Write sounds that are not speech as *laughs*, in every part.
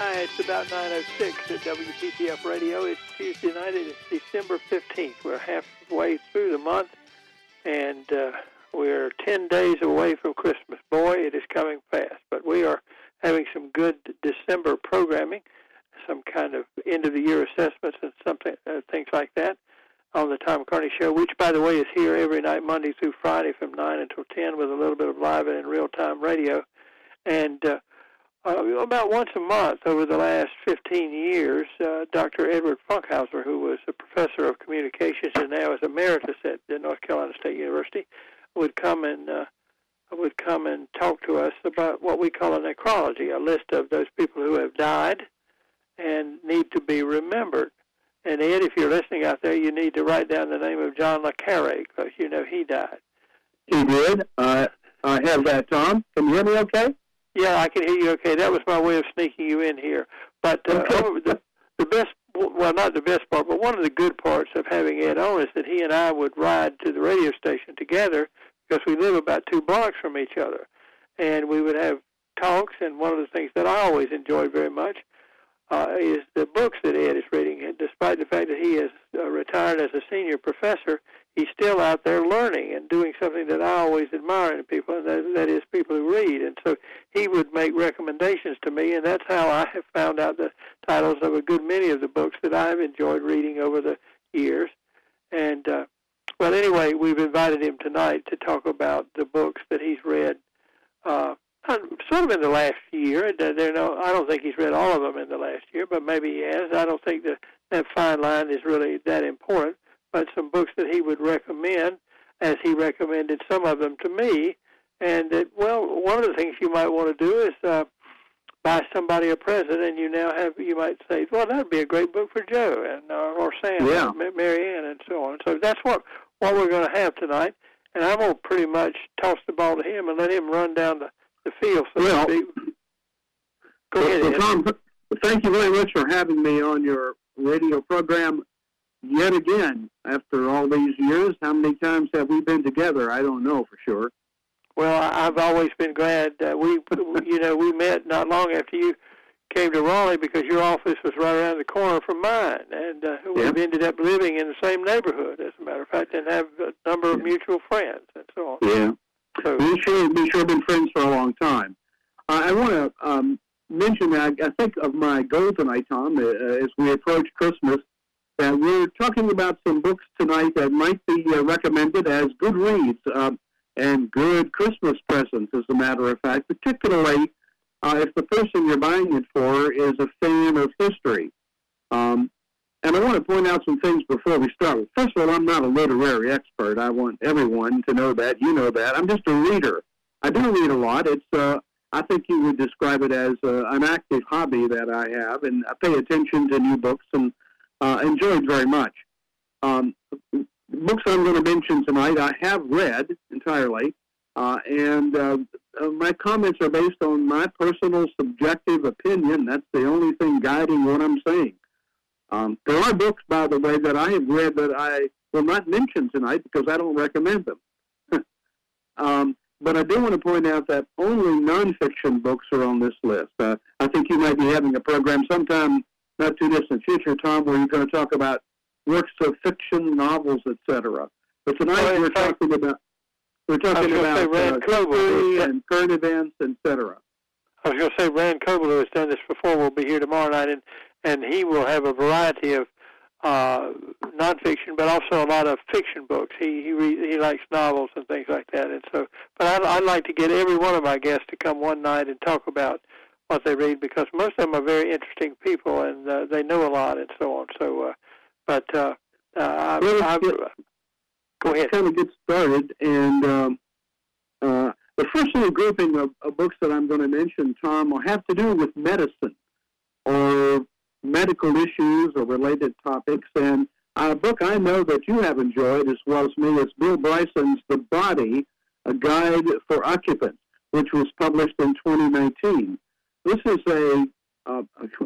Hi, it's about 9.06 at WPTF Radio. It's Tuesday night. It's December 15th. We're halfway through the month, and uh, we're 10 days away from Christmas. Boy, it is coming fast. But we are having some good December programming, some kind of end-of-the-year assessments and something, uh, things like that on the Tom Kearney Show, which, by the way, is here every night, Monday through Friday from 9 until 10 with a little bit of live and real-time radio. And uh, uh, about once a month over the last 15 years, uh, Dr. Edward Funkhouser, who was a professor of communications and now is emeritus at the North Carolina State University, would come and uh, would come and talk to us about what we call a necrology, a list of those people who have died and need to be remembered. And Ed, if you're listening out there, you need to write down the name of John le Carre because you know he died. He did. Uh, I have that, Tom. Can you hear me okay? Yeah, I can hear you okay. That was my way of sneaking you in here. But uh, Okay. the, the best, well, not the best part, but one of the good parts of having Ed on is that he and I would ride to the radio station together because we live about two blocks from each other. And we would have talks, and one of the things that I always enjoyed very much uh, is the books that Ed is reading. And despite the fact that he is uh, retired as a senior professor, he's still out there learning and doing something that I always admire in people, and that, that is people who read. And so he would make recommendations to me, and that's how I have found out the titles of a good many of the books that I've enjoyed reading over the years. And uh, well, anyway, we've invited him tonight to talk about the books that he's read. Uh, sort of in the last year. There, no, I don't think he's read all of them in the last year, but maybe he has. I don't think that that fine line is really that important. But some books that he would recommend, as he recommended some of them to me, and that well, one of the things you might want to do is uh, buy somebody a present, and you now have you might say, well, that'd be a great book for Joe and uh, or Sam, Yeah. or Ma- Mary Ann, and so on. So that's what what we're going to have tonight. And I'm going to pretty much toss the ball to him and let him run down the, the field, so Well, to speak. Go ahead, Well, Tom, thank you very much for having me on your radio program yet again after all these years. How many times have we been together? I don't know for sure. Well, I- I've always been glad. Uh, we, you know, we met not long after you came to Raleigh because your office was right around the corner from mine, and uh, we've ended up living in the same neighborhood, as a matter of fact, and have a number of mutual friends and so on. Yeah. So, We sure, we sure been friends for a long time. Uh, I want to um, mention that I think of my goal tonight, Tom, uh, as we approach Christmas, that we're talking about some books tonight that might be uh, recommended as good reads um, and good Christmas presents, as a matter of fact, particularly uh, if the person you're buying it for is a fan of history. Um, and I want to point out some things before we start. First of all, I'm not a literary expert. I want everyone to know that. You know that. I'm just a reader. I do read a lot. It's uh, I think you would describe it as uh, an active hobby that I have, and I pay attention to new books and uh, enjoy it very much. Um, books I'm going to mention tonight, I have read entirely, uh, and uh, uh, my comments are based on my personal subjective opinion. That's the only thing guiding what I'm saying. Um, there are books, by the way, that I have read that I will not mention tonight because I don't recommend them. *laughs* um, but I do want to point out that only nonfiction books are on this list. Uh, I think you might be having a program sometime not too distant future, Tom, where you're going to talk about works of fiction, novels, etc. But tonight Well, we're fact- talking about we're talking about Ran uh, history and current events, etc. I was going to say Ran Coble, who has done this before, will be here tomorrow night, and and he will have a variety of uh, nonfiction, but also a lot of fiction books. He he re- he likes novels and things like that, and so. But I'd, I'd like to get every one of my guests to come one night and talk about what they read because most of them are very interesting people and uh, they know a lot and so on. So, uh, but uh, uh, Well, I've, it- I've, go ahead. kind of get started. And um, uh, the first little grouping of, of books that I'm going to mention, Tom, will have to do with medicine or medical issues or related topics. And a book I know that you have enjoyed as well as me is Bill Bryson's The Body, A Guide for Occupants, which was published in 2019. This is a, uh,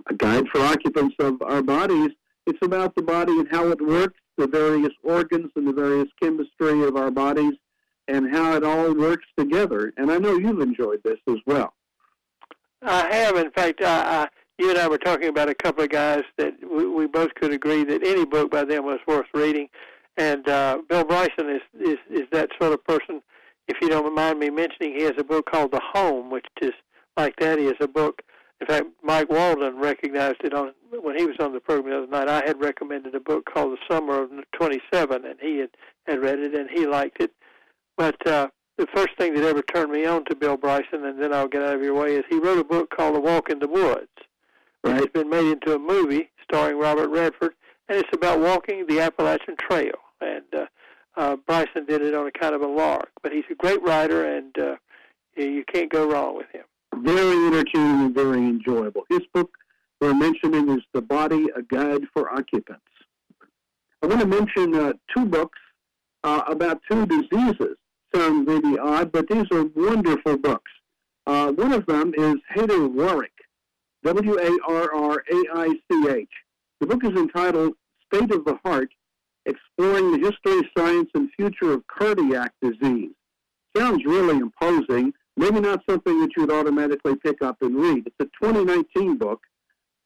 a guide for occupants of our bodies. It's about the body and how it works, the various organs and the various chemistry of our bodies, and how it all works together. And I know you've enjoyed this as well. I have, in fact, I, I, you and I were talking about a couple of guys that we, we both could agree that any book by them was worth reading, and uh, Bill Bryson is, is is that sort of person. If you don't mind me mentioning, he has a book called The Home, which is like that. He has a book. In fact, Mike Walden recognized it on when he was on the program the other night. I had recommended a book called The Summer of '27, and he had, had read it and he liked it. But uh, the first thing that ever turned me on to Bill Bryson, and then I'll get out of your way, is he wrote a book called The Walk in the Woods. Right. It's been made into a movie starring Robert Redford, and it's about walking the Appalachian Trail. And uh, uh, Bryson did it on a kind of a lark, but he's a great writer, and uh, you can't go wrong with him. Very entertaining and very enjoyable. His book we're mentioning is The Body, A Guide for Occupants. I want to mention uh, two books uh, about two diseases. Sounds maybe odd, but these are wonderful books. Uh, one of them is Haider Warraich, W A R R A I C H. The book is entitled State of the Heart Exploring the History, Science, and Future of Cardiac Disease. Sounds really imposing, maybe not something that you'd automatically pick up and read. It's a 2019 book.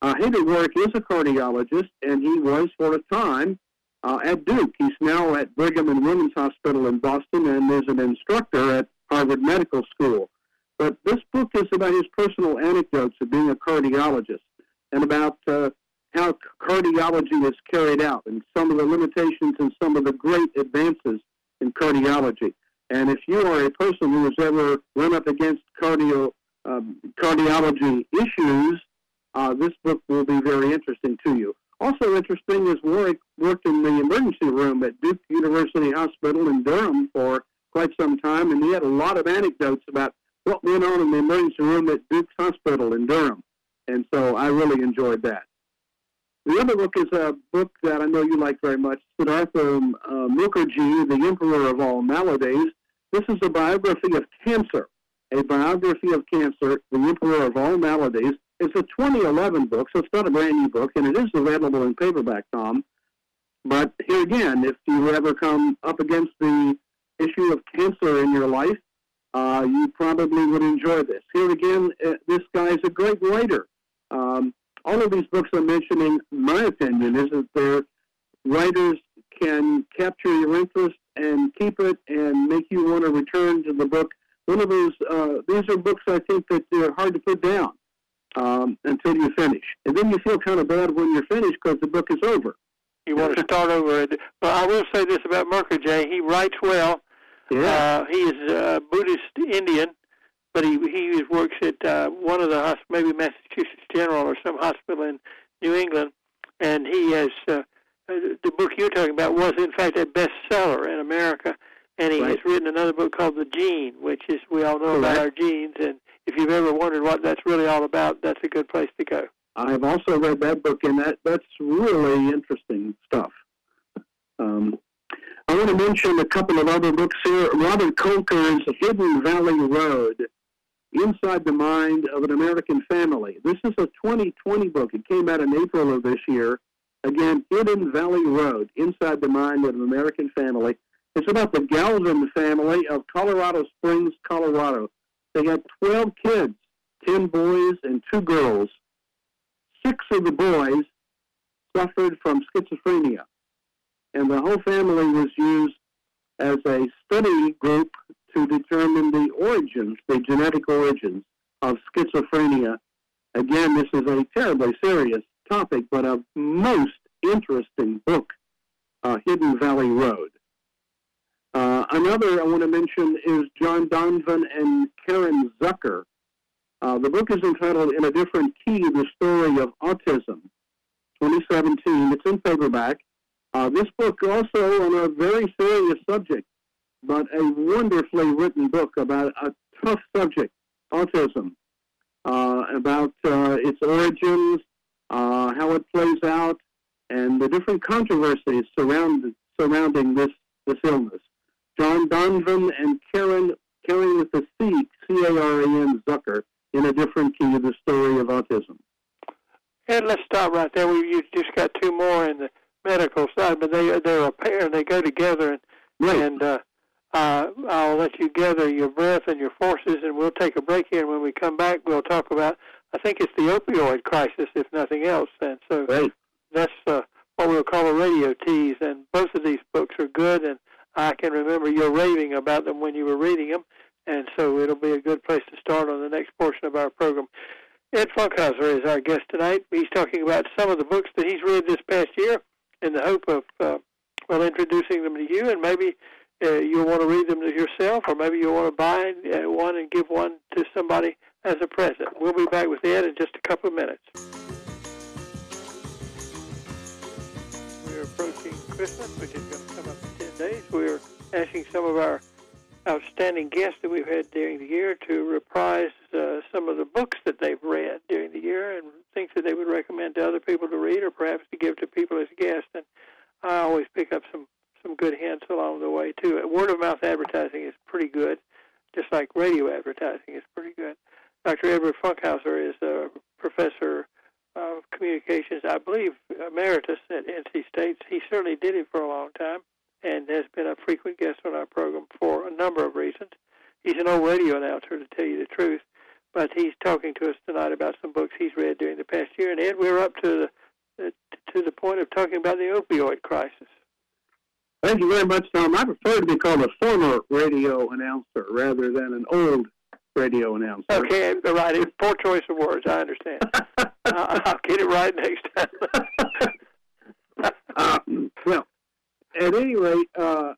Uh, Haider Warraich is a cardiologist, and he was for a time uh, at Duke. He's now at Brigham and Women's Hospital in Boston and is an instructor at Harvard Medical School. But this book is about his personal anecdotes of being a cardiologist and about uh, how cardiology is carried out and some of the limitations and some of the great advances in cardiology. And if you are a person who has ever run up against cardio um, cardiology issues, uh, this book will be very interesting to you. Also interesting is Warraich worked in the emergency room at Duke University Hospital in Durham for quite some time, and he had a lot of anecdotes about what went on in the emergency room at Duke's Hospital in Durham. And so I really enjoyed that. The other book is a book that I know you like very much, Siddhartha uh, Mukherjee, The Emperor of All Maladies. This is a biography of cancer, a biography of cancer, The Emperor of All Maladies. It's a 2011 book, so it's not a brand new book, and it is available in paperback, Tom. But here again, if you ever come up against the issue of cancer in your life, uh, you probably would enjoy this. Here again, uh, this guy is a great writer. Um, all of these books I'm mentioning, my opinion is that their writers can capture your interest and keep it and make you want to return to the book. One of those, uh, these are books I think that they're hard to put down um, until you finish. And then you feel kind of bad when you're finished because the book is over. You want to *laughs* start over. But I will say this about Mukherjee. He writes well yeah. Uh, he is a Buddhist Indian, but he he works at uh, one of the hospitals, maybe Massachusetts General or some hospital in New England, and he has uh, the book you're talking about was in fact a bestseller in America, and he right. has written another book called The Gene, which is we all know Correct. about our genes, and if you've ever wondered what that's really all about, that's a good place to go. I've also read that book, and that that's really interesting stuff. Um, I want to mention a couple of other books here. Robert Kolker's Hidden Valley Road, Inside the Mind of an American Family. This is a 2020 book. It came out in April of this year. Again, Hidden Valley Road, Inside the Mind of an American Family. It's about the Galvin family of Colorado Springs, Colorado. They had 12 kids, 10 boys and 2 girls. Six of the boys suffered from schizophrenia and the whole family was used as a study group to determine the origins, the genetic origins of schizophrenia. Again, this is a terribly serious topic, but a most interesting book, uh, Hidden Valley Road. Uh, another I want to mention is John Donvan and Caren Zucker. Uh, the book is entitled In a Different Key, The Story of Autism, 2017. It's in paperback. Uh, this book also on a very serious subject, but a wonderfully written book about a tough subject, autism, uh, about uh, its origins, uh, how it plays out, and the different controversies surround, surrounding this, this illness. John Donvan and Caren, Caren with the C, C-A-R-A-N, Zucker, in a different key, of the story of autism. And let's stop right there. We you just got two more in the medical side, but they they're a pair and they go together. And, right. and uh, uh, I'll let you gather your breath and your forces, and we'll take a break here. And when we come back, we'll talk about I think it's the opioid crisis, if nothing else. And so Right. that's uh, what we'll call a radio tease. And both of these books are good, and I can remember your raving about them when you were reading them. And so it'll be a good place to start on the next portion of our program. Ed Funkhouser is our guest tonight. He's talking about some of the books that he's read this past year in the hope of, uh, well, introducing them to you, and maybe uh, you'll want to read them to yourself, or maybe you'll want to buy one and give one to somebody as a present. We'll be back with Ed in just a couple of minutes. We're approaching Christmas, which is going to come up in 10 days. We're asking some of our outstanding guests that we've had during the year to reprise uh, some of the books that they've read during the year and things that they would recommend to other people to read or perhaps to give to people as guests. And I always pick up some, some good hints along the way, too. Word of mouth advertising is pretty good, just like radio advertising is pretty good. Dr. Edward Funkhouser is a professor of communications, I believe, emeritus at NC State. He certainly did it for a long time and has been a frequent guest on our program for a number of reasons. He's an old radio announcer, to tell you the truth, but he's talking to us tonight about some books he's read during the past year. And Ed, we're up to the to the point of talking about the opioid crisis. Thank you very much, Tom. I prefer to be called a former radio announcer rather than an old radio announcer. Okay, the right. It's poor choice of words. I understand. *laughs* I'll get it right next time. uh, *laughs* well, at any rate, uh,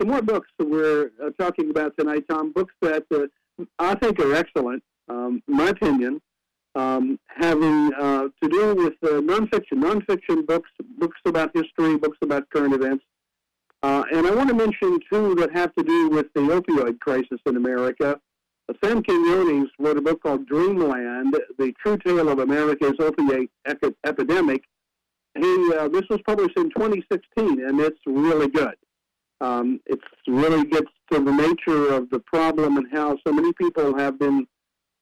some more books that we're uh, talking about tonight, Tom. Books that uh, I think are excellent, um, in my opinion, um, having uh, to do with uh, nonfiction, nonfiction books, books about history, books about current events. Uh, and I want to mention two that have to do with the opioid crisis in America. Sam Quinones wrote a book called Dreamland, The True Tale of America's Opiate Epidemic. He, uh, this was published in 2016, and it's really good. Um, it really gets to the nature of the problem and how so many people have been,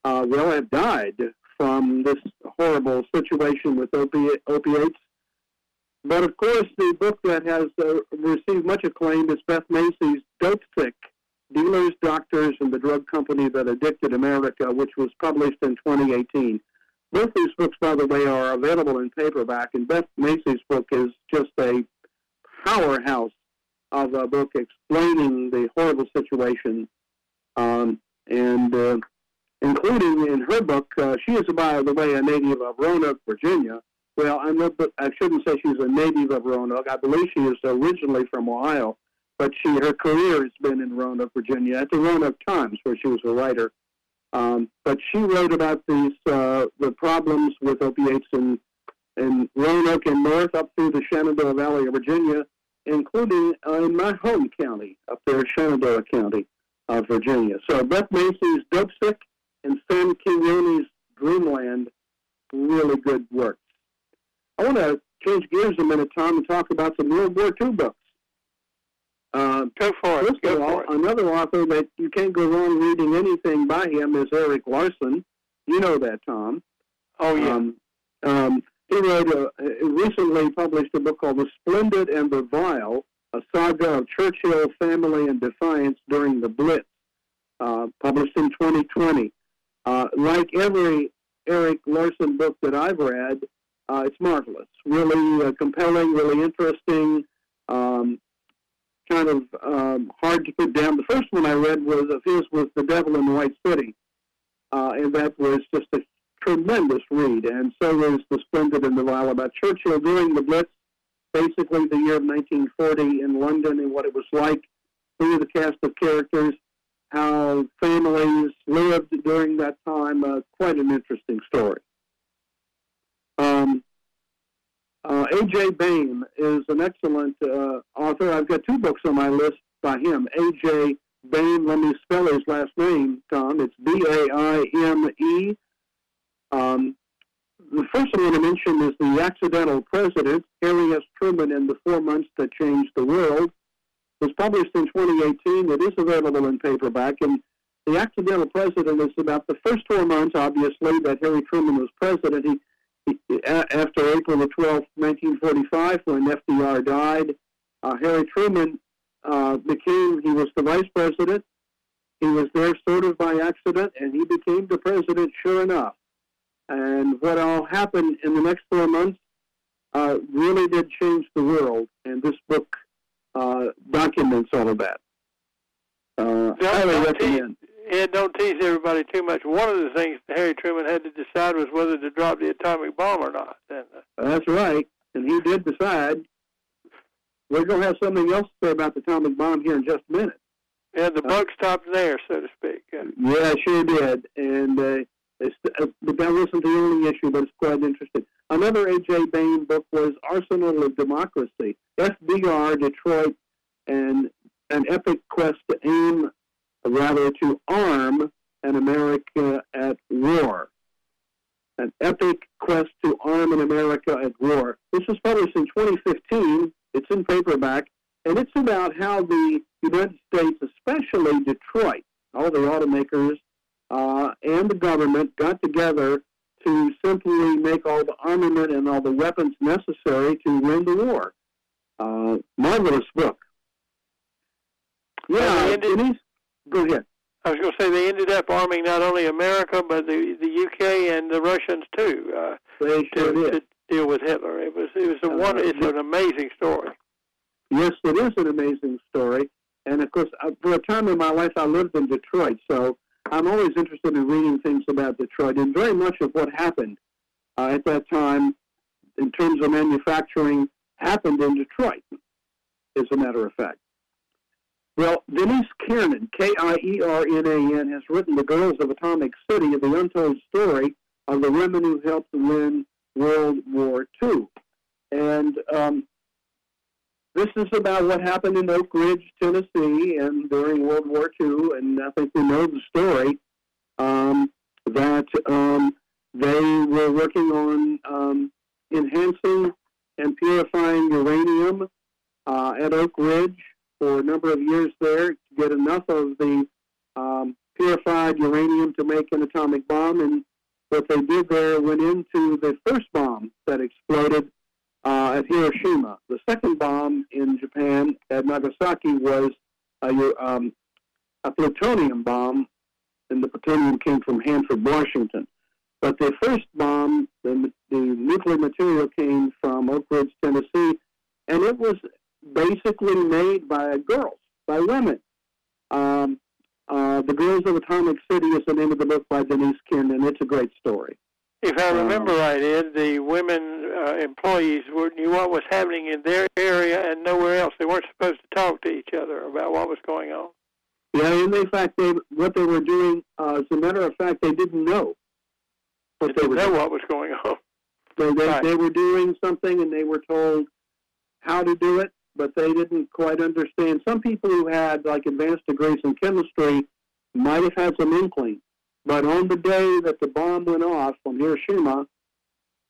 uh, well, have died from this horrible situation with opi- opiates. But of course, the book that has uh, received much acclaim is Beth Macy's Dope Sick Dealers, Doctors, and the Drug Company That Addicted America, which was published in 2018. Both these books, by the way, are available in paperback, and Beth Macy's book is just a powerhouse of a book explaining the horrible situation, um, and uh, including in her book, uh, she is, by the way, a native of Roanoke, Virginia. Well, I'm not, I shouldn't say she's a native of Roanoke. I believe she is originally from Ohio, but she her career has been in Roanoke, Virginia, at the Roanoke Times, where she was a writer. Um, but she wrote about these uh, the problems with opiates in in Roanoke and north up through the Shenandoah Valley of Virginia, including uh, in my home county up there, Shenandoah County of Virginia. So Beth Macy's Dope Sick and Sam Quinones' Dreamland, really good works. I want to change gears a minute, Tom, and talk about some World War II books. Uh, Go for it. First Go of all, another author that you can't go wrong reading anything by him is Erik Larson. You know that, Tom. Oh yeah. Um, um, he wrote a, recently published a book called The Splendid and the Vile, a saga of Churchill, family, and defiance during the Blitz, uh, published in 2020. Uh, like every Erik Larson book that I've read, uh, it's marvelous, really uh, compelling, really interesting, um, kind of um, hard to put down. The first one I read was of his was The Devil in the White City, uh, and that was just a tremendous read. And so is The Splendid and the Vile about Churchill during the Blitz, basically the year of 1940 in London and what it was like through the cast of characters, how families lived during that time. Uh, quite an interesting story. Um, uh, A.J. Baime is an excellent uh, author. I've got two books on my list by him. A.J. Baime, let me spell his last name, Tom. It's B-A-I-M-E. Um, the first one I to mention is The Accidental President, Harry S. Truman and the Four Months That Changed the World. It was published in 2018. It is available in paperback. And The Accidental President is about the first four months, obviously, that Harry Truman was president. He after April the 12th, 1945, when FDR died, uh, Harry Truman uh, became, he was the vice president. He was there sort of by accident, and he became the president sure enough. and what all happened in the next four months uh, really did change the world, and this book uh, documents all of that. Uh, highly recommend. Tease, don't tease everybody too much. One of the things Harry Truman had to decide was whether to drop the atomic bomb or not. And, uh, That's right, and he did decide. We're going to have something else to say about the atomic bomb here in just a minute. Yeah, the buck stopped there, so to speak. Yeah, yeah sure did. And uh, it's, uh, that wasn't the only issue, but it's quite interesting. Another A.J. Baime book was Arsenal of Democracy, FDR, Detroit, and an epic quest to aim, rather to arm, an America at war. An epic quest to arm an America at war. This was published in 2015. It's in paperback, and it's about how the United States, especially Detroit, all the automakers uh, and the government got together to simply make all the armament and all the weapons necessary to win the war. Uh, marvelous book. Yeah, ended, Denise, go ahead. I was going to say they ended up arming not only America but the the UK and the Russians too. Uh, they sure to, did. to deal with Hitler. It was it was a uh, one. It's an amazing story. Yes, it is an amazing story. And of course, uh, for a time in my life, I lived in Detroit, so I'm always interested in reading things about Detroit. And very much of what happened uh, at that time, in terms of manufacturing, happened in Detroit. As a matter of fact. Well, Denise Kiernan, K-I-E-R-N-A-N, has written The Girls of Atomic City, the untold story of the women who helped win World War II. And um, this is about what happened in Oak Ridge, Tennessee, and during World War II. And I think we know the story um, that um, they were working on um, enhancing and purifying uranium uh, at Oak Ridge for a number of years there to get enough of the um, purified uranium to make an atomic bomb. And what they did there went into the first bomb that exploded uh, at Hiroshima. The second bomb in Japan at Nagasaki was a, um, a plutonium bomb, and the plutonium came from Hanford, Washington. But the first bomb, the, the nuclear material came from Oak Ridge, Tennessee, and it was basically made by girls, by women. Um, uh, the Girls of Atomic City is the name of the book by Denise Kin, and It's a great story. If I remember um, right, Ed, the women uh, employees were, knew what was happening in their area and nowhere else. They weren't supposed to talk to each other about what was going on. Yeah, and in fact, they what they were doing, uh, as a matter of fact, they didn't know what they, they were know doing. what was going on. So they, right. they were doing something, and they were told how to do it, but they didn't quite understand. Some people who had like advanced degrees in chemistry might have had some inkling, but on the day that the bomb went off from Hiroshima,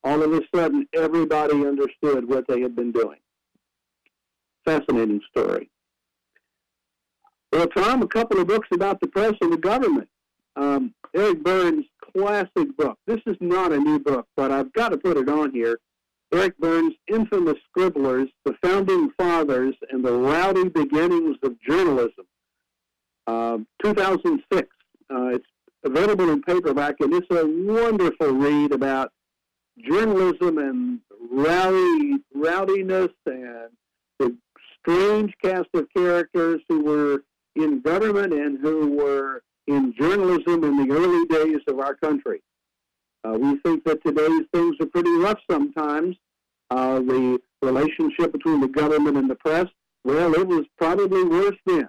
all of a sudden everybody understood what they had been doing. Fascinating story. Well, Tom, a couple of books about the press and the government. Um, Eric Burns' classic book. This is not a new book, but I've got to put it on here. Eric Burns' Infamous Scribblers, The Founding Fathers, and the Rowdy Beginnings of Journalism. Uh, 2006. Uh, it's available in paperback, and it's a wonderful read about journalism and rowdy, rowdiness and the strange cast of characters who were in government and who were in journalism in the early days of our country. Uh, we think that today's things are pretty rough sometimes. Uh, the relationship between the government and the press, well, it was probably worse then.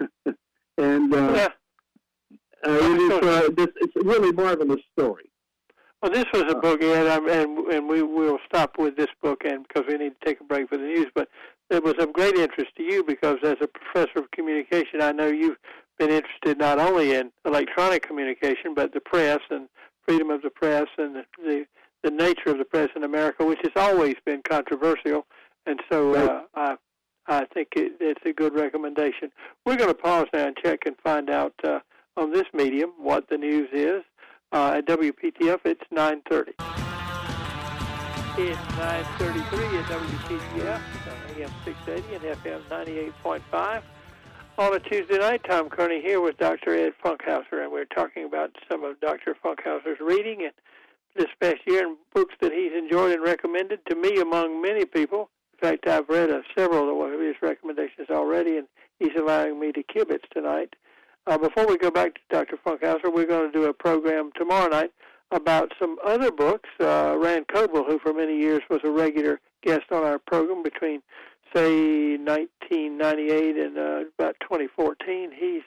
*laughs* and uh, yeah. Uh, it is, uh, this, it's a really marvelous story. Well, this was a uh, book, Ed, and and we will stop with this book, and because we need to take a break for the news. But it was of great interest to you because, as a professor of communication, I know you've been interested not only in electronic communication, but the press and freedom of the press and the the, the nature of the press in America, which has always been controversial. And so, uh, I I think it, it's a good recommendation. We're going to pause now and check and find out uh, on this medium what the news is. Uh, at WPTF, it's 9.30. It's 9.33 at WPTF, AM 680 and FM 98.5. On a Tuesday night, Tom Kearney here with Dr. Ed Funkhouser, and we're talking about some of Dr. Funkhouser's reading and this past year and books that he's enjoyed and recommended to me among many people. In fact, I've read uh, several of his recommendations already, and he's allowing me to kibitz tonight. Uh, before we go back to Dr. Funkhouser, we're going to do a program tomorrow night about some other books. Uh, Ran Coble, who for many years was a regular guest on our program between, say, 1998 and uh, about 2014, he's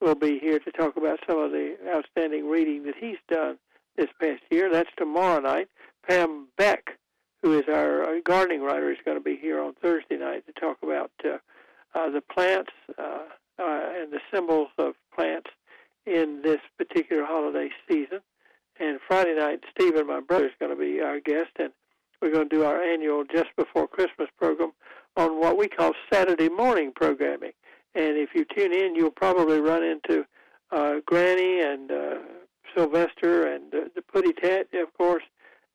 will be here to talk about some of the outstanding reading that he's done this past year. That's tomorrow night. Pam Beck, who is our gardening writer, is going to be here on Thursday night to talk about uh, uh, the plants uh, uh, and the symbols of plants in this particular holiday season. And Friday night, Stephen, my brother, is going to be our guest, and we're going to do our annual Just Before Christmas program on what we call Saturday morning programming. And if you tune in, you'll probably run into uh, Granny and uh, Sylvester and uh, the Putty Tat, of course,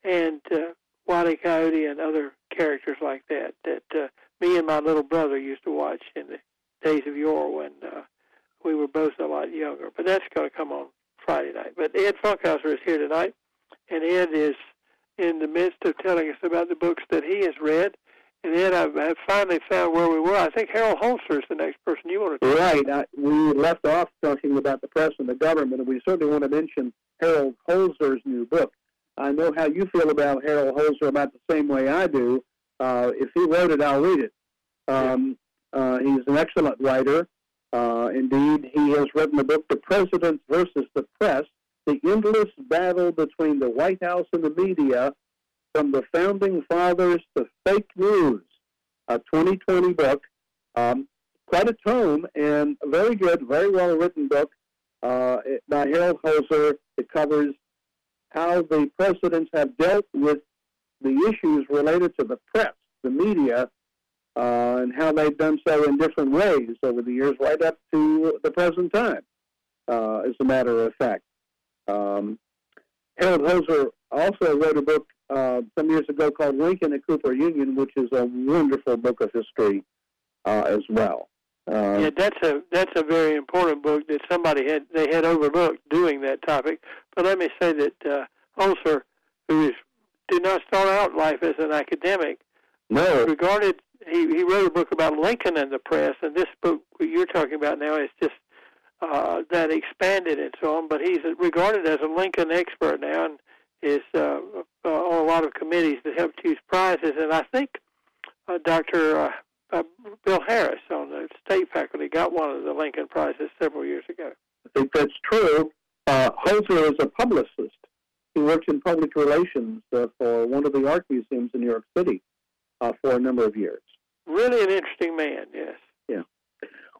and uh, Wile Coyote and other characters like that that uh, me and my little brother used to watch in the days of yore when uh, we were both a lot younger. But that's going to come on Friday night. But Ed Funkhouser is here tonight, and Ed is in the midst of telling us about the books that he has read and then I've, I've finally found where we were. I think Harold Holzer is the next person you want to. Talk right. I, we left off talking about the press and the government, and we certainly want to mention Harold Holzer's new book. I know how you feel about Harold Holzer about the same way I do. Uh, if he wrote it, I'll read it. Um, uh, he's an excellent writer. Uh, indeed, he has written the book, The Presidents versus the Press, the endless battle between the White House and the media from the Founding Fathers to Fake News, a 2020 book. Um, quite a tome and a very good, very well written book uh, by Harold Holzer. It covers how the presidents have dealt with the issues related to the press, the media, uh, and how they've done so in different ways over the years, right up to the present time, uh, as a matter of fact. Um, Harold Holzer also wrote a book uh, some years ago called Lincoln and Cooper Union, which is a wonderful book of history uh, as well. Uh, yeah, that's a that's a very important book that somebody had they had overlooked doing that topic. But let me say that uh, Holzer, who is did not start out life as an academic, no, regarded he he wrote a book about Lincoln and the press, and this book you're talking about now is just uh, that expanded and so on. But he's regarded as a Lincoln expert now, and is uh, uh, on a lot of committees that help choose prizes. And I think uh, Dr. Uh, uh, Bill Harris on the state faculty got one of the Lincoln Prizes several years ago. I think that's true. Uh, Holzer is a publicist. He worked in public relations uh, for one of the art museums in New York City uh, for a number of years. Really an interesting man, yes. Yeah.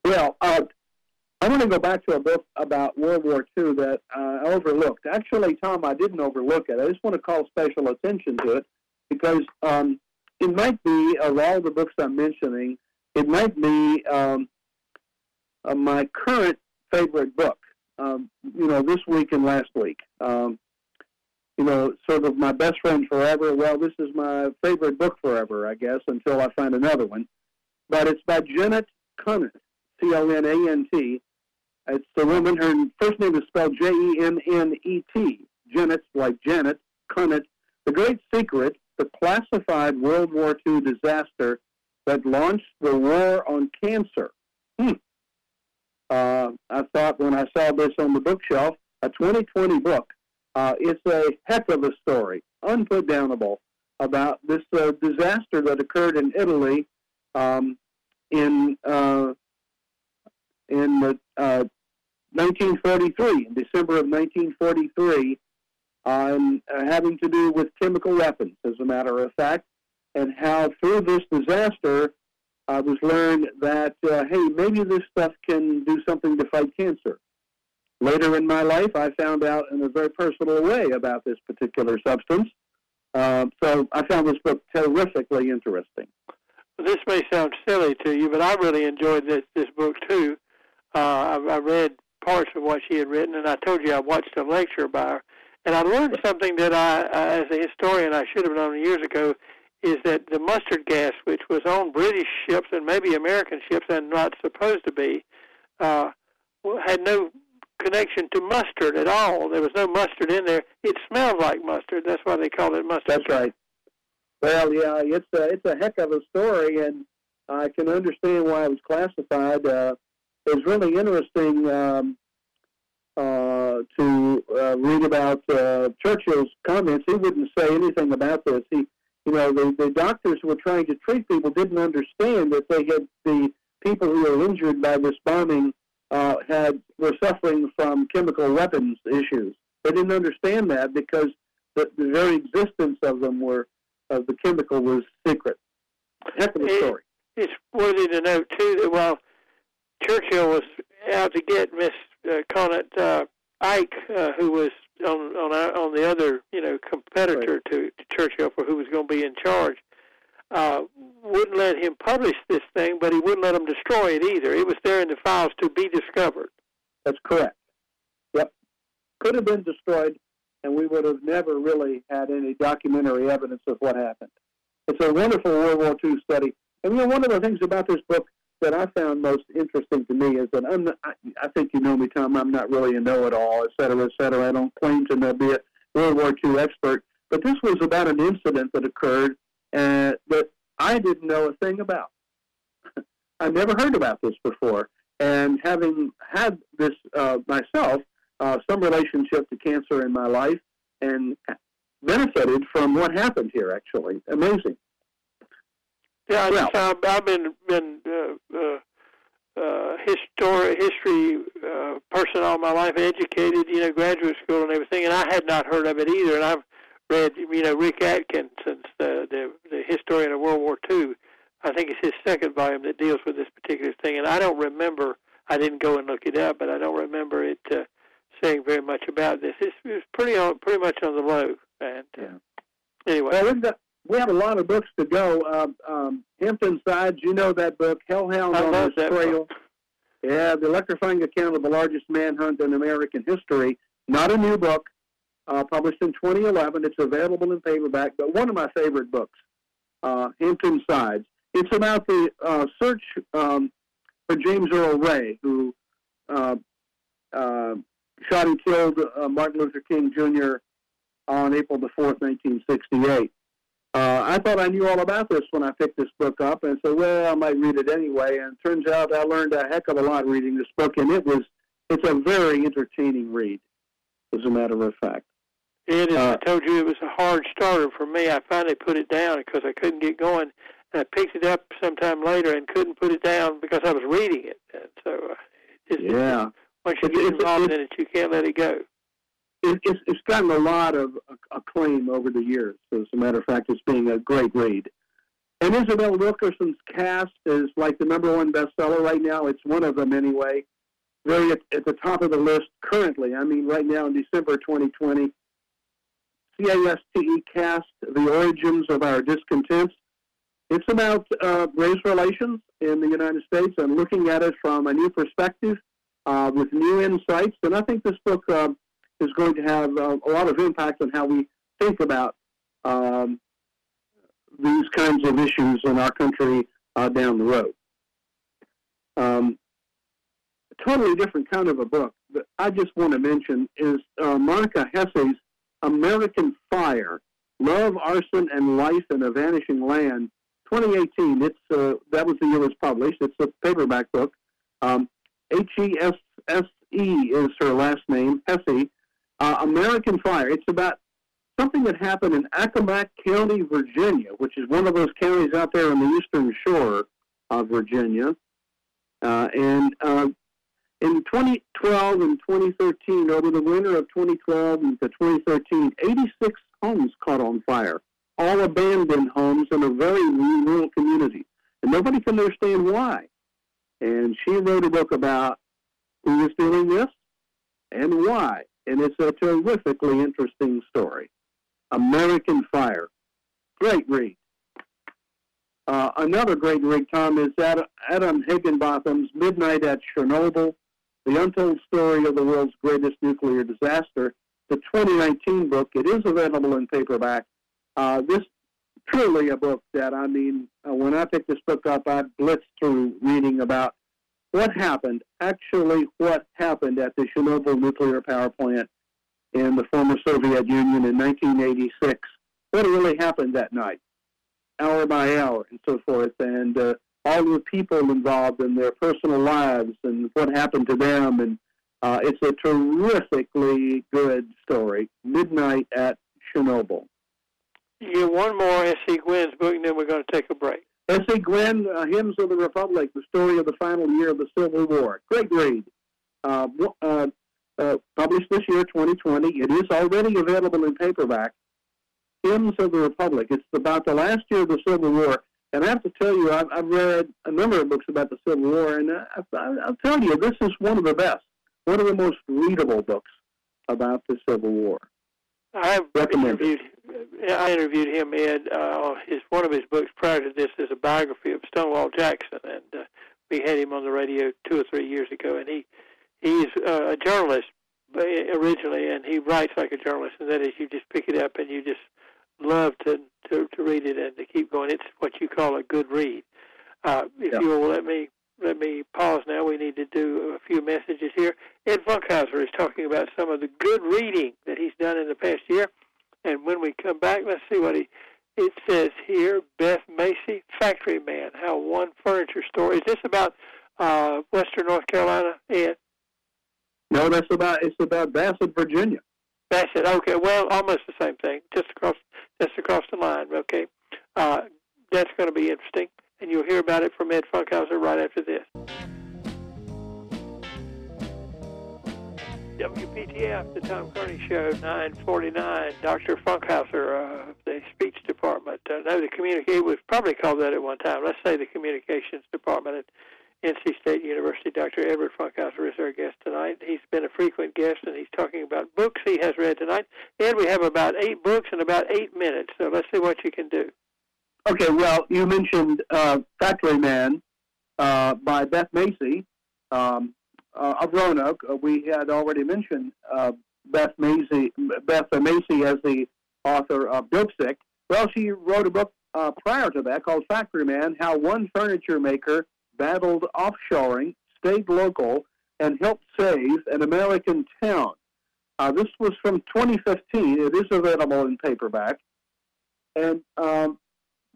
Well, uh, I want to go back to a book about World War II that uh, I overlooked. Actually, Tom, I didn't overlook it. I just want to call special attention to it because um, it might be, of all the books I'm mentioning, it might be um, uh, my current favorite book. Um, you know, this week and last week. Um, you know, sort of my best friend forever. Well, this is my favorite book forever, I guess, until I find another one. But it's by Jennet Conant, C O N A N T it's the woman. Her first name is spelled J-E-N-N-E-T. Janet, like Janet, Conant. The Great Secret, the classified World War II disaster that launched the war on cancer. Hmm. Uh, I thought when I saw this on the bookshelf, a 2020 book, uh, it's a heck of a story, unputdownable, about this uh, disaster that occurred in Italy um, in uh, in the, uh, 1943, in December of 1943, um, uh, having to do with chemical weapons, as a matter of fact, and how through this disaster I was learned that, uh, hey, maybe this stuff can do something to fight cancer. Later in my life, I found out in a very personal way about this particular substance. Uh, so I found this book terrifically interesting. This may sound silly to you, but I really enjoyed this this book too. Uh, I, I read parts of what she had written, and I told you I watched a lecture by her, and I learned something that I, as a historian, I should have known years ago, is that the mustard gas, which was on British ships and maybe American ships, and not supposed to be, uh, had no connection to mustard at all. There was no mustard in there. It smelled like mustard. That's why they called it mustard. That's right. Well, yeah, it's a it's a heck of a story, and I can understand why it was classified. Uh, it was really interesting um, uh, to uh, read about uh, Churchill's comments. He wouldn't say anything about this. He, you know, the, the doctors who were trying to treat people didn't understand that they had the people who were injured by this bombing uh, had were suffering from chemical weapons issues. They didn't understand that because the, the very existence of them were of the chemical was secret. Heck of a story. It's worthy to note too that while Churchill was out to get Miss uh, Conant uh, Ike, uh, who was on on our, on the other you know competitor right. to, to Churchill for who was going to be in charge. Uh, wouldn't let him publish this thing, but he wouldn't let him destroy it either. It was there in the files to be discovered. That's correct. Yep. Could have been destroyed, and we would have never really had any documentary evidence of what happened. It's a wonderful World War II study. And you know, one of the things about this book that I found most interesting to me is that I'm not, I, I think you know me, Tom. I'm not really a know-it-all, et cetera, et cetera. I don't claim to be a World War II expert, but this was about an incident that occurred uh, that I didn't know a thing about. *laughs* I never heard about this before, and having had this uh, myself, uh, some relationship to cancer in my life, and benefited from what happened here. Actually, amazing. Yeah, well, I've, I've been been uh, uh, uh, history history uh, person all my life, educated, you know, graduate school and everything, and I had not heard of it either. And I've read, you know, Rick Atkinson's the the, the historian of World War II. I think it's his second volume that deals with this particular thing, and I don't remember. I didn't go and look it up, but I don't remember it uh, saying very much about this. It's, it's pretty on, pretty much on the low. And uh, yeah. anyway, well, we have a lot of books to go. Um, um, Hampton Sides, you know that book, Hellhound I on the Trail. book. Yeah, the electrifying account of the largest manhunt in American history. Not a new book, uh, published in 2011. It's available in paperback, but one of my favorite books, uh, Hampton Sides. It's about the uh, search um, for James Earl Ray, who uh, uh, shot and killed uh, Martin Luther King Jr. on April the 4th, 1968. Uh, I thought I knew all about this when I picked this book up, and said, "Well, I might read it anyway." And it turns out I learned a heck of a lot reading this book, and it was—it's a very entertaining read, as a matter of fact. It is. Uh, I told you it was a hard starter for me. I finally put it down because I couldn't get going. And I picked it up sometime later and couldn't put it down because I was reading it. And so, uh, it's, yeah. Once you get involved in it, you can't let it go it, it's, it's gotten a lot of acclaim over the years. As a matter of fact, it's being a great read. And Isabel Wilkerson's Caste is like the number one bestseller right now. It's one of them anyway. Very at, at the top of the list currently. I mean, right now in December 2020. CASTE cast, The Origins of Our Discontents. It's about uh, race relations in the United States and looking at it from a new perspective uh, with new insights. And I think this book uh, is going to have uh, a lot of impact on how we think about um, these kinds of issues in our country uh, down the road. Um, a totally different kind of a book that I just want to mention is uh, Monica Hesse's American Fire, Love, Arson, and Life in a Vanishing Land, 2018. It's uh, That was the year it was published. It's a paperback book. Um, H-E-S-S-E is her last name, Hesse, uh, American Fire. It's about something that happened in Accomack County, Virginia, which is one of those counties out there on the eastern shore of Virginia. Uh, and uh, in 2012 and 2013, over the winter of 2012 and to 2013, 86 homes caught on fire, all abandoned homes in a very rural community. And nobody can understand why. And she wrote a book about who is doing this and why and it's a terrifically interesting story. American Fire. Great read. Uh, another great read, Tom, is Adam Higginbotham's Midnight at Chernobyl, The Untold Story of the World's Greatest Nuclear Disaster, the 2019 book. It is available in paperback. Uh, this truly a book that, I mean, uh, when I picked this book up, I blitzed through reading about what happened, actually what happened at the Chernobyl nuclear power plant in the former Soviet Union in 1986. What really happened that night, hour by hour, and so forth, and uh, all the people involved in their personal lives and what happened to them. And uh, it's a terrifically good story. Midnight at Chernobyl. You get one more S.C. Gwynne's book, and then we're going to take a break. S.C. Gwynne, uh, Hymns of the Republic, the story of the final year of the Civil War. Great read. Uh, uh, uh, published this year, 2020. It is already available in paperback. Hymns of the Republic. It's about the last year of the Civil War. And I have to tell you, I've, I've read a number of books about the Civil War, and I, I, I'll tell you, this is one of the best, one of the most readable books about the Civil War. I interviewed, I interviewed him, Ed. Uh, his one of his books prior to this is a biography of Stonewall Jackson, and uh, we had him on the radio two or three years ago. And he he's uh, a journalist originally, and he writes like a journalist, and that is you just pick it up and you just love to to, to read it and to keep going. It's what you call a good read. Uh, if yeah. you will let me let me pause now. We need to do a few messages here. Ed Funkhouser is talking about some of the good reading that he's done in the past year. And when we come back, let's see what he it says here. Beth Macy, Factory Man, how one furniture store. Is this about uh, Western North Carolina, Ed? No, that's about it's about Bassett, Virginia. Bassett. Okay. Well, almost the same thing. Just across just across the line. Okay. Uh, that's going to be interesting and you'll hear about it from Ed Funkhouser right after this. WPTF, the Tom Kearney Show, 949. Dr. Funkhouser, uh, the speech department. Uh, no, the communicate was probably called that at one time. Let's say the communications department at NC State University. Dr. Edward Funkhouser is our guest tonight. He's been a frequent guest, and he's talking about books he has read tonight. And we have about eight books in about eight minutes, so let's see what you can do. Okay, well, you mentioned uh, Factory Man uh, by Beth Macy um, uh, of Roanoke. Uh, we had already mentioned uh, Beth Macy, Beth Macy as the author of Dopesick. Well, she wrote a book uh, prior to that called Factory Man: How One Furniture Maker Battled Offshoring, Stayed Local, and Helped Save an American Town. this was from 2015. It is available in paperback. And um,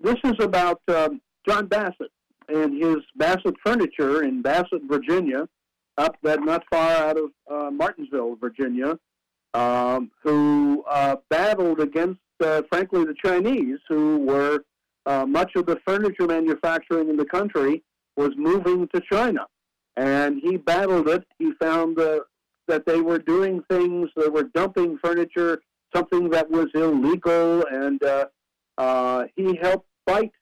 this is about um, John Bassett and his Bassett Furniture in Bassett, Virginia, up that not far out of uh, Martinsville, Virginia, um, who uh, battled against, uh, frankly, the Chinese, who were uh, much of the furniture manufacturing in the country was moving to China. And he battled it. He found that they were doing things, they were dumping furniture, something that was illegal, and uh, he helped fight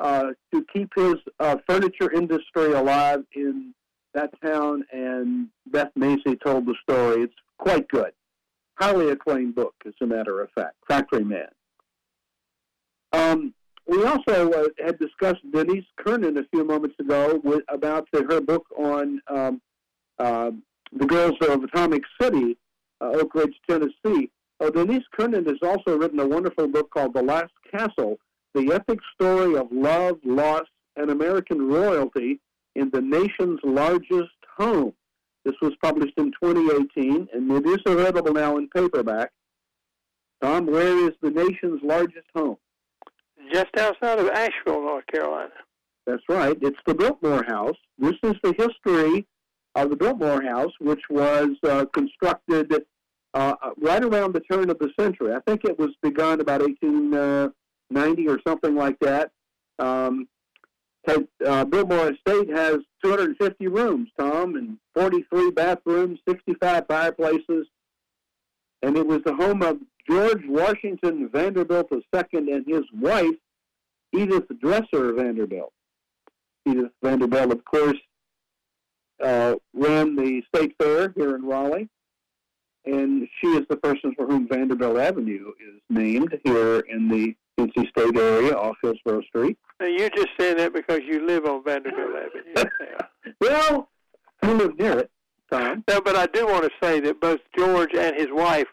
uh, to keep his uh, furniture industry alive in that town, and Beth Macy told the story. It's quite good. Highly acclaimed book, as a matter of fact, Factory Man. Um, we also uh, had discussed Denise Kiernan a few moments ago with, about the, her book on um, uh, the girls of Atomic City, uh, Oak Ridge, Tennessee. Uh, Denise Kiernan has also written a wonderful book called The Last Castle, the epic story of love, loss, and American royalty in the nation's largest home. This was published in 2018, and it is available now in paperback. Tom, where is the nation's largest home? Just outside of Asheville, North Carolina. That's right. It's the Biltmore House. This is the history of the Biltmore House, which was uh, constructed uh, right around the turn of the century. I think it was begun about 18, uh, 90 or something like that. Um, uh, Biltmore Estate has 250 rooms, Tom, and 43 bathrooms, 65 fireplaces, and it was the home of George Washington Vanderbilt II and his wife, Edith Dresser Vanderbilt. Edith Vanderbilt, of course, uh, ran the state fair here in Raleigh, and she is the person for whom Vanderbilt Avenue is named here in the NC State area off Hillsborough Street. Now, you're just saying that because you live on Vanderbilt Avenue. *laughs* well, I live near it, Tom. No, but I do want to say that both George and his wife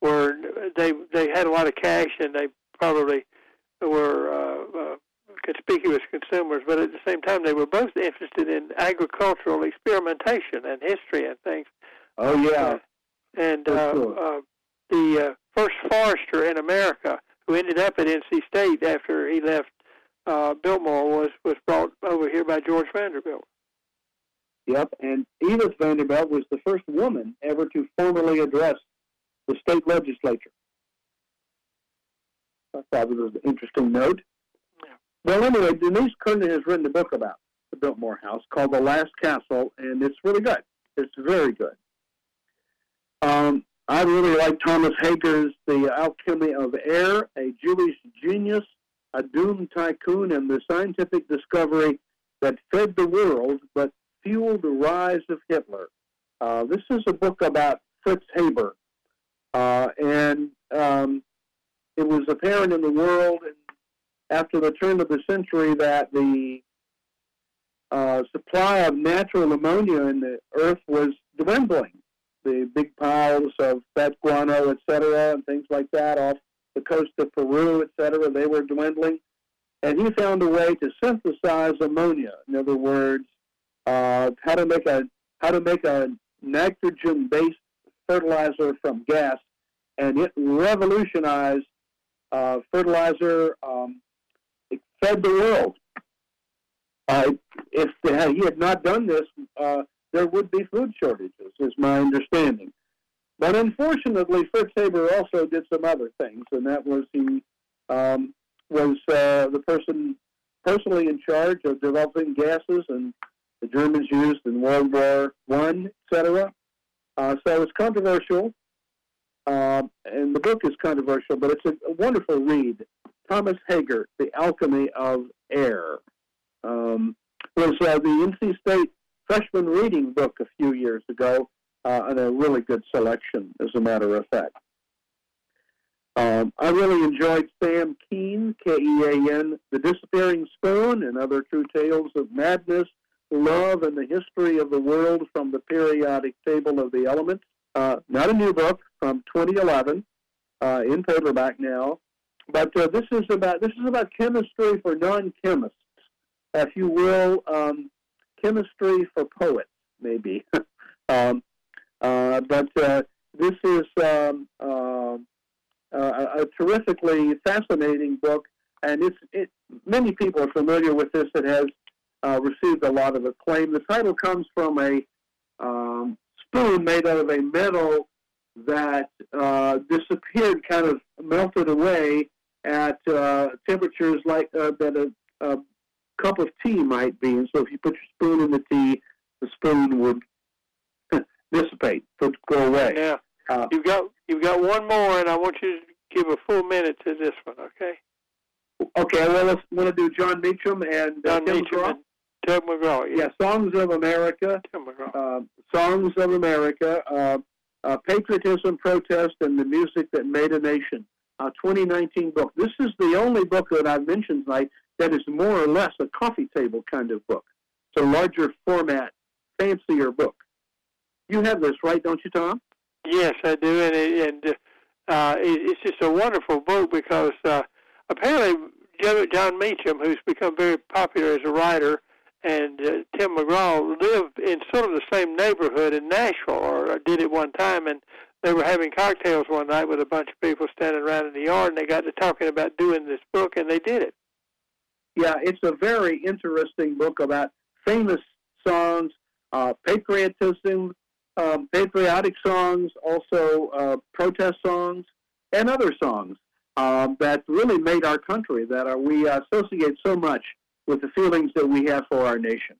were they they had a lot of cash and they probably were uh, uh, conspicuous consumers, but at the same time, they were both interested in agricultural experimentation and history and things. Oh yeah. And uh, sure. uh, the uh, first forester in America who ended up at NC State after he left uh, Biltmore was was brought over here by George Vanderbilt. Yep, and Edith Vanderbilt was the first woman ever to formally address the state legislature. I thought it was an interesting note. Yeah. Well, anyway, Denise Kiernan has written a book about the Biltmore House called The Last Castle, and it's really good. It's very good. Um, I really like Thomas Hager's The Alchemy of Air, a Jewish genius, a doomed tycoon, and the scientific discovery that fed the world but fueled the rise of Hitler. Uh, this is a book about Fritz Haber, uh, and um, it was apparent in the world after the turn of the century that the uh, supply of natural ammonia in the earth was dwindling. The big piles of fat guano, et cetera, and things like that off the coast of Peru, et cetera, they were dwindling. And he found a way to synthesize ammonia. In other words, uh, how to make a how to make a nitrogen-based fertilizer from gas, and it revolutionized uh, fertilizer. Um, it fed the world. Uh, if he had not done this, uh, there would be food shortages, is my understanding. But unfortunately, Fritz Haber also did some other things, and that was he um, was uh, the person personally in charge of developing gases and the Germans used in World War One, etc. Uh, so it's controversial, uh, and the book is controversial, but it's a, a, wonderful read. Thomas Hager, The Alchemy of Air, um, was uh, the NC State freshman reading book a few years ago, uh, and a really good selection, as a matter of fact. Um, I really enjoyed Sam Kean, K-E-A-N, The Disappearing Spoon, and Other True Tales of Madness, Love, and the History of the World from the Periodic Table of the Elements. Uh, not a new book from 2011, uh, in paperback now, but uh, this is about this is about chemistry for non-chemists, if you will, um, chemistry for poets, maybe. *laughs* um, uh, but uh, this is um, uh, a terrifically fascinating book, and it's it, many people are familiar with this. It has uh, received a lot of acclaim. The title comes from a um, spoon made out of a metal that uh, disappeared, kind of melted away at uh, temperatures like that cup of tea might be. And so if you put your spoon in the tea, the spoon would *laughs* dissipate, would go away. Yeah. Uh, you've got you've got one more, and I want you to give a full minute to this one, okay? Okay. Well, let's want to do Jon Meacham and uh, Jon Tim Meacham McGraw. and Ted McGraw. Yeah, Songs of America. Tim McGraw. Uh, Songs of America. Uh, uh, Patriotism, Protest, and the Music That Made a Nation. A 2019 book. This is the only book that I've mentioned tonight that is more or less a coffee table kind of book. It's a larger format, fancier book. You have this, right? Don't you, Tom? Yes, I do, and it, and uh, it, it's just a wonderful book because uh, apparently Jon Meacham, who's become very popular as a writer, and uh, Tim McGraw lived in sort of the same neighborhood in Nashville, or did it one time, and they were having cocktails one night with a bunch of people standing around in the yard, and they got to talking about doing this book, and they did it. Yeah, it's a very interesting book about famous songs, uh, patriotism, um, patriotic songs, also uh, protest songs, and other songs um, that really made our country, that are, we associate so much with the feelings that we have for our nation.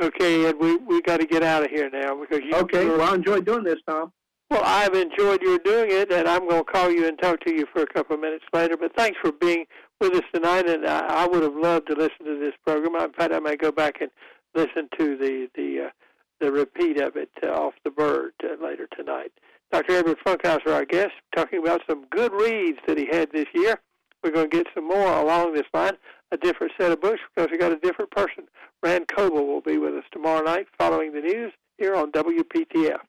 Okay, and we we got to get out of here now because you. Okay, well, I enjoyed doing this, Tom. Well, I've enjoyed your doing it, and I'm going to call you and talk to you for a couple of minutes later. But thanks for being with us tonight, and I, I would have loved to listen to this program. In fact, I may go back and listen to the the uh, the repeat of it uh, off the bird uh, later tonight. Dr. Edward Funkhouser, our guest, talking about some good reads that he had this year. We're going to get some more along this line, a different set of books because we got a different person. Ran Coble will be with us tomorrow night following the news here on WPTF.